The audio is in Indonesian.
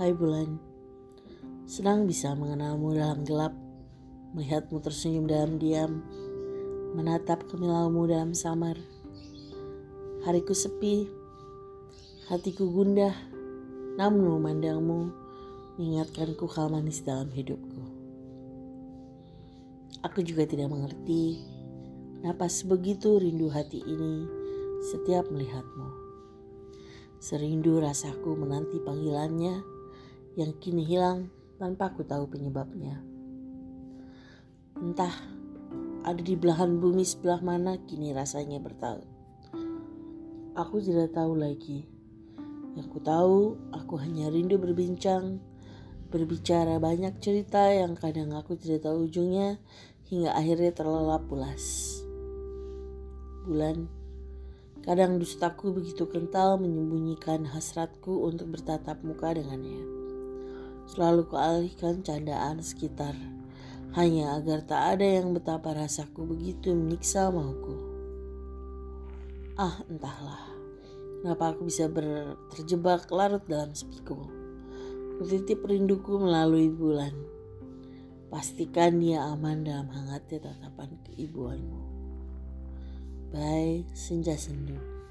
Hai bulan, senang bisa mengenalmu dalam gelap, melihatmu tersenyum dalam diam, menatap kemilaumu dalam samar. Hariku sepi, hatiku gundah, namun memandangmu mengingatkanku hal manis dalam hidupku. Aku juga tidak mengerti kenapa sebegitu rindu hati ini setiap melihatmu. Serindu rasaku menanti panggilannya yang kini hilang tanpa aku tahu penyebabnya. Entah ada di belahan bumi sebelah mana kini rasanya bertaut. Aku tidak tahu lagi. Yang ku tahu, aku hanya rindu berbincang, berbicara banyak cerita yang kadang aku tidak tahu ujungnya hingga akhirnya terlelap pulas. Bulan Kadang dustaku begitu kental menyembunyikan hasratku untuk bertatap muka dengannya. Selalu kualihkan candaan sekitar, hanya agar tak ada yang betapa rasaku begitu menyiksa mauku. Ah, entahlah, kenapa aku bisa ber terjebak larut dalam sepiku. Kutitip rinduku melalui bulan. Pastikan dia aman dalam hangatnya tatapan keibuanmu. Bye, senja sendu.